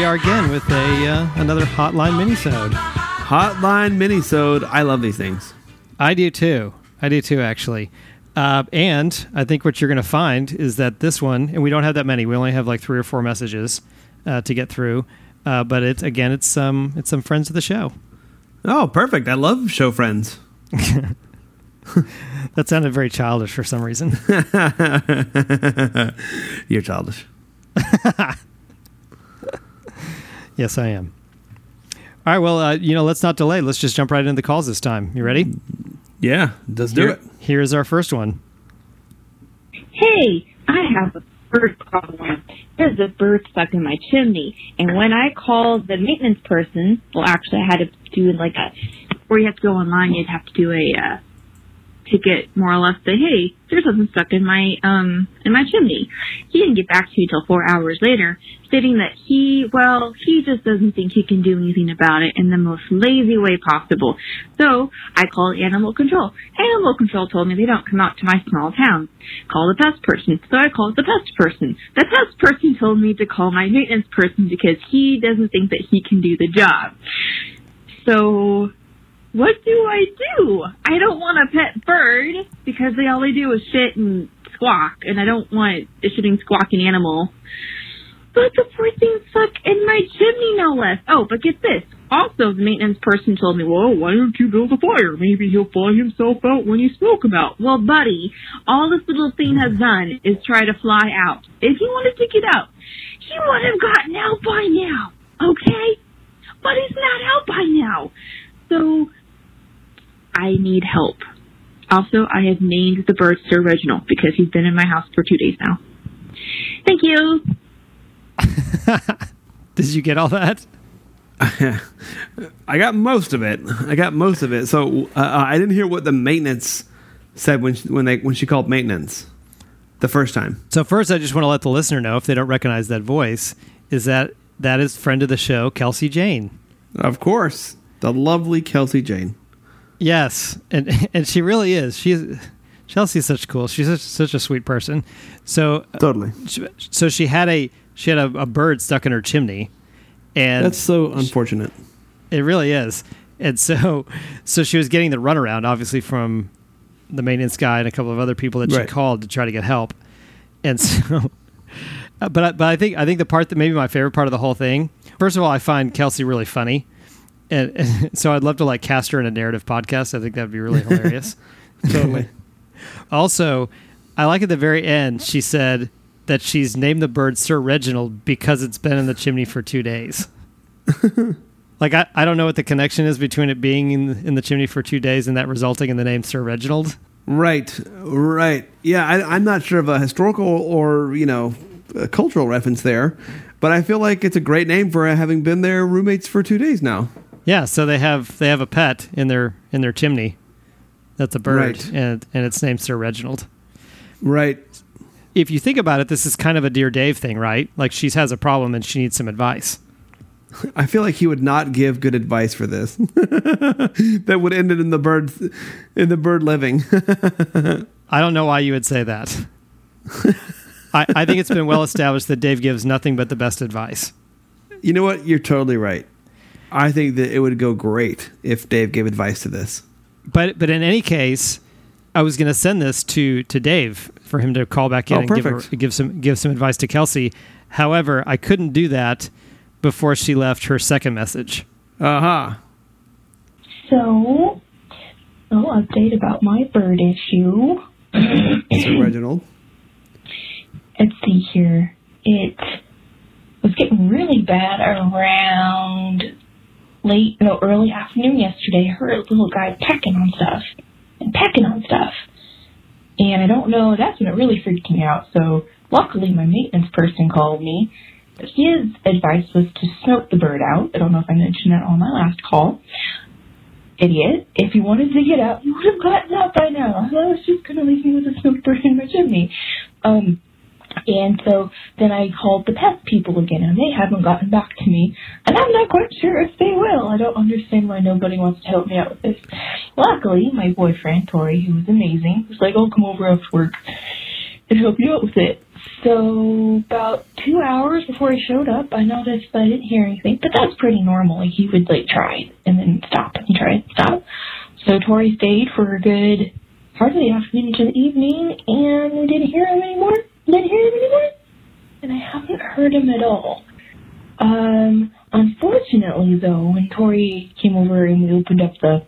we are again with a uh, another Hotline minisode. Hotline minisode. I love these things. I do too. I do too, actually. Uh, and I think what you're going to find is that this one, and we don't have that many. We only have like three or four messages uh, to get through. Uh, but it's again, it's some it's some friends of the show. Oh, perfect! I love show friends. that sounded very childish for some reason. You're childish. yes, I am. All right. Well, uh, you know, let's not delay. Let's just jump right into the calls this time. You ready? Yeah, let's do Here- it. Here's our first one. Hey, I have a bird problem. There's a bird stuck in my chimney, and when I called the maintenance person, well, actually, I had to do like a, where you have to go online, you'd have to do a uh, ticket, more or less, say, hey, there's something stuck in my um in my chimney. He didn't get back to me till four hours later, stating that he, well, he just doesn't think he can do anything about it in the most lazy way possible. So I called animal control. Animal control told me they don't come out to my small town. Call the pest person. So I called the pest person. The pest person told me to call my maintenance person because he doesn't think that he can do the job. So what do I do? I don't want a pet bird because they all they do is shit and squawk, and I don't want a shitting squawking animal. But the poor thing's stuck in my chimney, no less. Oh, but get this. Also, the maintenance person told me, well, why don't you build a fire? Maybe he'll fly himself out when you smoke him out. Well, buddy, all this little thing has done is try to fly out. If he wanted to get out, he would have gotten out by now, okay? But he's not out by now. So, I need help. Also, I have named the bird Sir Reginald because he's been in my house for two days now. Thank you. Did you get all that? I got most of it. I got most of it. So uh, I didn't hear what the maintenance said when she, when they when she called maintenance the first time. So first, I just want to let the listener know if they don't recognize that voice, is that that is friend of the show, Kelsey Jane. Of course, the lovely Kelsey Jane. Yes, and and she really is. She's Chelsea's such cool. She's such, such a sweet person. So Totally. so she had a she had a, a bird stuck in her chimney, and That's so unfortunate. It really is. And so, so she was getting the runaround, obviously from the maintenance guy and a couple of other people that she Right. called to try to get help. And so, but I- but I think I think the part that maybe my favorite part of the whole thing. First of all, I find Kelsey really funny, and, and so I'd love to like cast her in a narrative podcast. I think that'd be really hilarious. Totally. Also, I like at the very end she said that she's named the bird Sir Reginald because it's been in the chimney for two days. like I, I don't know what the connection is between it being in in the chimney for two days and that resulting in the name Sir Reginald. Right, right. Yeah, I, I'm not sure of a historical or you know a cultural reference there, but I feel like it's a great name for having been their roommates for two days now. Yeah, so they have they have a pet in their in their chimney. That's a bird, Right. and and it's named Sir Reginald. Right. If you think about it, this is kind of a Dear Dave thing, right? Like she has a problem and she needs some advice. I feel like he would not give good advice for this. that would end it in the bird in the bird living. I don't know why you would say that. I, I think it's been well established that Dave gives nothing but the best advice. you know what? You're totally right. I think that it would go great if Dave gave advice to this. But but in any case, I was going to send this to to Dave for him to call back in Oh, and give, her, give some give some advice to Kelsey. However, I couldn't do that before she left her second message. Uh-huh. So, a little update about my bird issue. Sir Reginald. Let's see here. It was getting really bad around late, no, early afternoon yesterday. Heard a little guy pecking on stuff and pecking on stuff. And I don't know, that's when it really freaked me out. So, luckily, my maintenance person called me. His advice was to smoke the bird out. I don't know if I mentioned that on my last call. Idiot. If he wanted to get out, he would have gotten out by now. I was just going to leave me with a smoked bird in my chimney. Um, and so then I called the pest people again, and they haven't gotten back to me. And I'm not quite sure if they will. I don't understand why nobody wants to help me out with this. Luckily, my boyfriend, Tori, who was amazing, was like, I'll come over after work and help you out with it. so about two hours before he showed up, I noticed that I didn't hear anything, but that's pretty normal. Like he would like try and then stop and try and stop. So Tori stayed for a good part of the afternoon into the evening, and we didn't hear him anymore. Hear him anymore, and I haven't heard him at all. Um, unfortunately, though, when Tori came over and we opened up the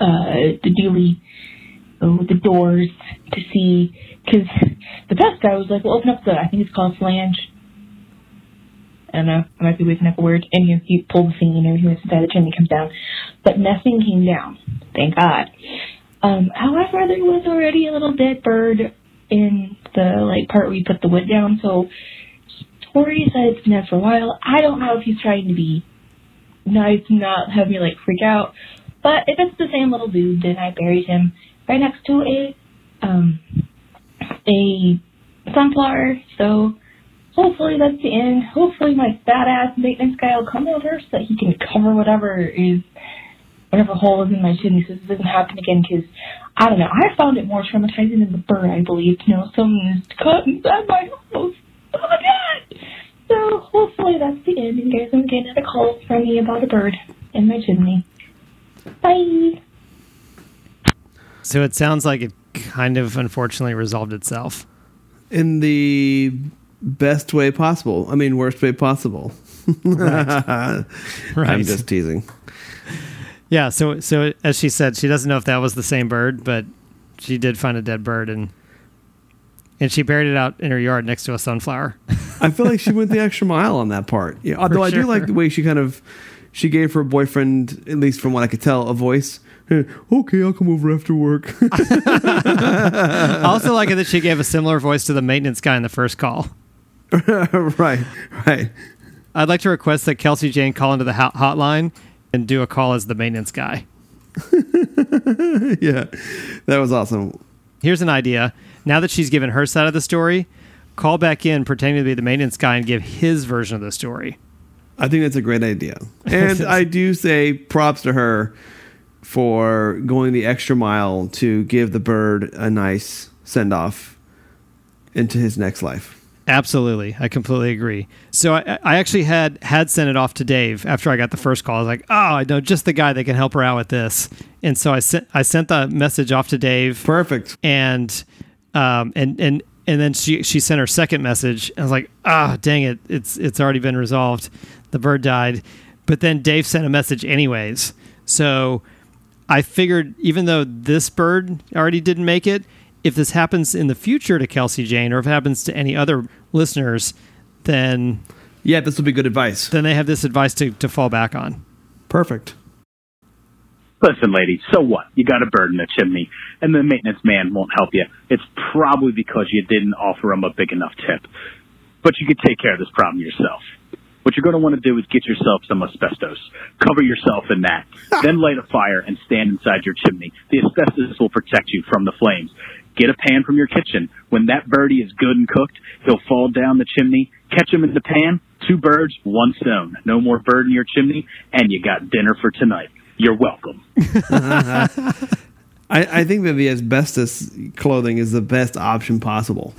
uh the dually uh, the doors to see, because the best guy was like, "Well, open up the I think it's called flange." I don't know. I might be waking up a word. And he, he pulled the thing and everything was inside the chimney comes down, but nothing came down. Thank God. Um, however, there was already a little dead bird in the like part where you put the wood down, so Tori said it's been dead for a while. I don't know if he's trying to be nice and not have me like freak out, but if it's the same little dude, then I buried him right next to a um a sunflower. So hopefully that's the end. Hopefully my badass maintenance guy will come over so that he can cover whatever is whatever hole is in my chimney so this doesn't happen again. Because I don't know, I found it more traumatizing than the bird. I believe you know someone is caught inside my house. Oh my god! So hopefully that's the end. And guys don't get another call from me about a bird in my chimney. Bye. So it sounds like it kind of unfortunately resolved itself. In the best way possible. I mean, worst way possible. Right. I'm just teasing. Yeah, so so as she said, she doesn't know if that was the same bird, but she did find a dead bird and and she buried it out in her yard next to a sunflower. I feel like she went the extra mile on that part. Yeah, although I do like the way she kind of she gave her boyfriend, at least from what I could tell, a voice. Hey, okay, I'll come over after work. I also like it that she gave a similar voice to the maintenance guy in the first call. right, right. I'd like to request that Kelsey Jane call into the hotline and do a call as the maintenance guy. Yeah, that was awesome. Here's an idea. Now that she's given her side of the story, call back in pretending to be the maintenance guy and give his version of the story. I think that's a great idea. And I do say props to her for going the extra mile to give the bird a nice send off into his next life. Absolutely, I completely agree. So I, I actually had had sent it off to Dave after I got the first call. I was like, "Oh, I know just the guy that can help her out with this," and so I sent I sent the message off to Dave, Perfect. and um and and and then she she sent her second message. I was like, "Ah, dang it, it's it's already been resolved. The bird died," but then Dave sent a message anyways. So I figured even though this bird already didn't make it, if this happens in the future to Kelsey Jane or if it happens to any other listeners, then Yeah, this would be good advice. then they have this advice to, to fall back on. Perfect. Listen, lady, so what? You got a bird in the chimney, and the maintenance man won't help you. It's probably because you didn't offer him a big enough tip. But you could take care of this problem yourself. What you're going to want to do is get yourself some asbestos. Cover yourself in that. then light a fire and stand inside your chimney. The asbestos will protect you from the flames. Get a pan from your kitchen. When that birdie is good and cooked, he'll fall down the chimney. Catch him in the pan. Two birds, one stone. No more bird in your chimney, and you got dinner for tonight. You're welcome. I, I think that the asbestos clothing is the best option possible.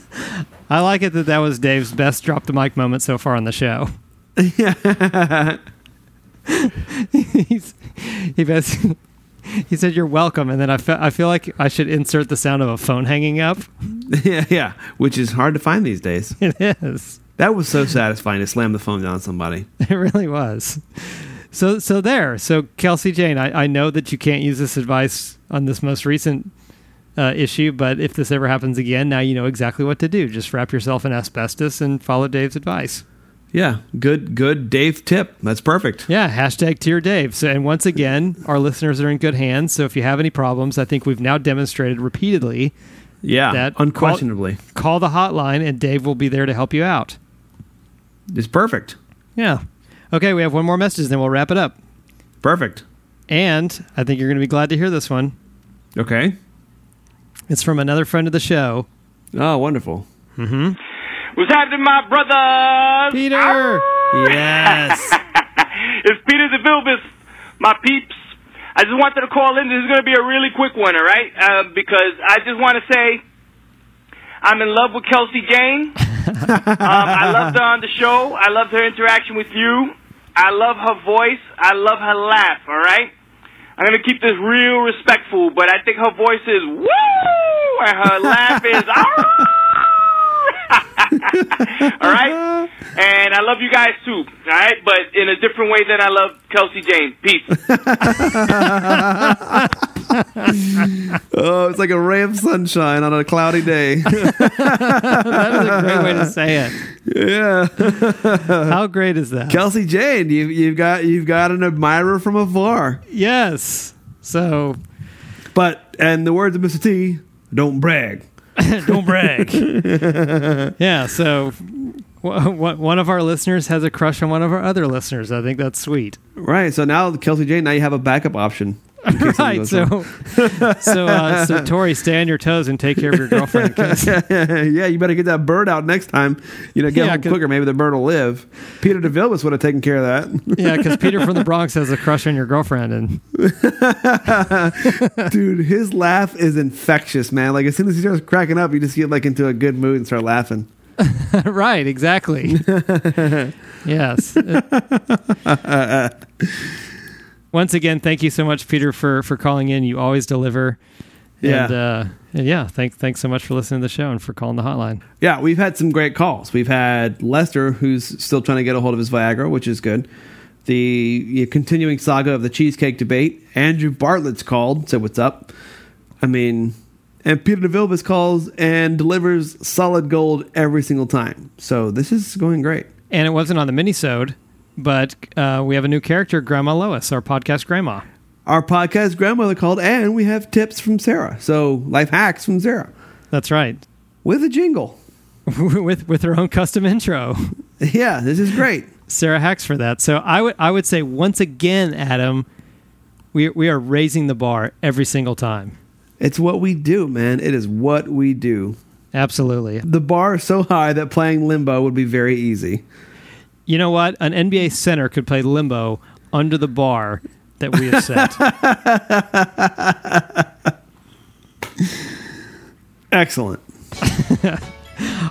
I like it that that was Dave's best drop the mic moment so far on the show. He's, he, bas- he said, You're welcome. And then I, fe- I feel like I should insert the sound of a phone hanging up. yeah, yeah, which is hard to find these days. It is. That was so satisfying to slam the phone down on somebody. It really was. So so there. So Kelsey Jane, I, I know that you can't use this advice on this most recent uh, issue, but if this ever happens again, now you know exactly what to do. Just wrap yourself in asbestos and follow Dave's advice. Yeah, good, good Dave tip. That's perfect. Yeah, hashtag Dear Dave. So, and once again, our listeners are in good hands. So if you have any problems, I think we've now demonstrated repeatedly. Yeah, That- unquestionably, Call the hotline, and Dave will be there to help you out. it's perfect. Yeah. Okay, we have one more message, then we'll wrap it up. Perfect. And I think you're going to be glad to hear this one. Okay. It's from another friend of the show, Oh, wonderful. Mm-hmm. What's happening, my brothers? Peter. Yes. it's Peter DeVilbiss, my peeps. I just wanted to call in. This is going to be a really quick one, all right? Uh, because I just want to say I'm in love with Kelsey Jane. um, I loved her on the show. I loved her interaction with you. I love her voice. I love her laugh. All right. I'm gonna keep this real respectful, but I think her voice is woo, and her laugh is all right. And I love you guys too. All right, but in a different way than I love Kelsey Jane. Peace. Oh, it's like a ray of sunshine on a cloudy day. that is a great way to say it. yeah. How great is that? Kelsey Jane, you, you've got you've got an admirer from afar. yes. So But and the words of Mr. T, don't brag. don't brag. yeah. So w- w- one of our listeners has a crush on one of our other listeners. I think that's sweet. Right. So now Kelsey Jane, now you have a backup option. In case something right. So, so, uh, so Tori, stay on your toes and take care of your girlfriend. yeah, you better get that bird out next time. You know, get Yeah, quicker. Maybe the bird will live. Peter DeVilbiss would have taken care of that. yeah, because Peter from the Bronx has a crush on your girlfriend, and Dude, his laugh is infectious, man. Like as soon as he starts cracking up, you just get like into a good mood and start laughing. right, exactly. yes. Once again, thank you so much, Peter, for for calling in. You always deliver. Yeah. And, uh, and yeah, thank, thanks so much for listening to the show and for calling the hotline. Yeah, we've had some great calls. We've had Lester, who's still trying to get a hold of his Viagra, which is good. The continuing saga of the cheesecake debate. Andrew Bartlett's called, said what's up. I mean, and Peter DeVilbiss calls and delivers solid gold every single time. So this is going great. And it wasn't on the minisode, but uh, we have a new character, Grandma Lois, our podcast grandma. Our podcast grandmother called, and we have tips from Sarah. So life hacks from Sarah That's right. with a jingle. with with her own custom intro. Yeah, this is great. Sarah hacks for that. So I would I would say once again, Adam, we we are raising the bar every single time. It's what we do, man. It is what we do. Absolutely. The bar is so high that playing limbo would be very easy. You know what? An NBA center could play limbo under the bar that we have set. Excellent.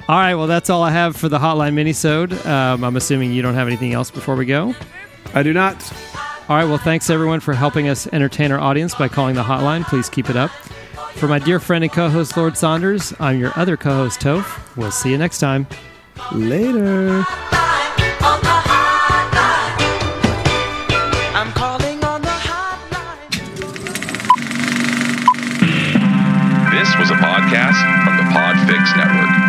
all right. Well, that's all I have for the Hotline Minisode. Um, I'm assuming you don't have anything else before we go. I do not. All right. Well, thanks everyone for helping us entertain our audience by calling the hotline. Please keep it up. For my dear friend and co-host Lord Saunders, I'm your other co-host Toph. We'll see you next time. Later. Podfix Network.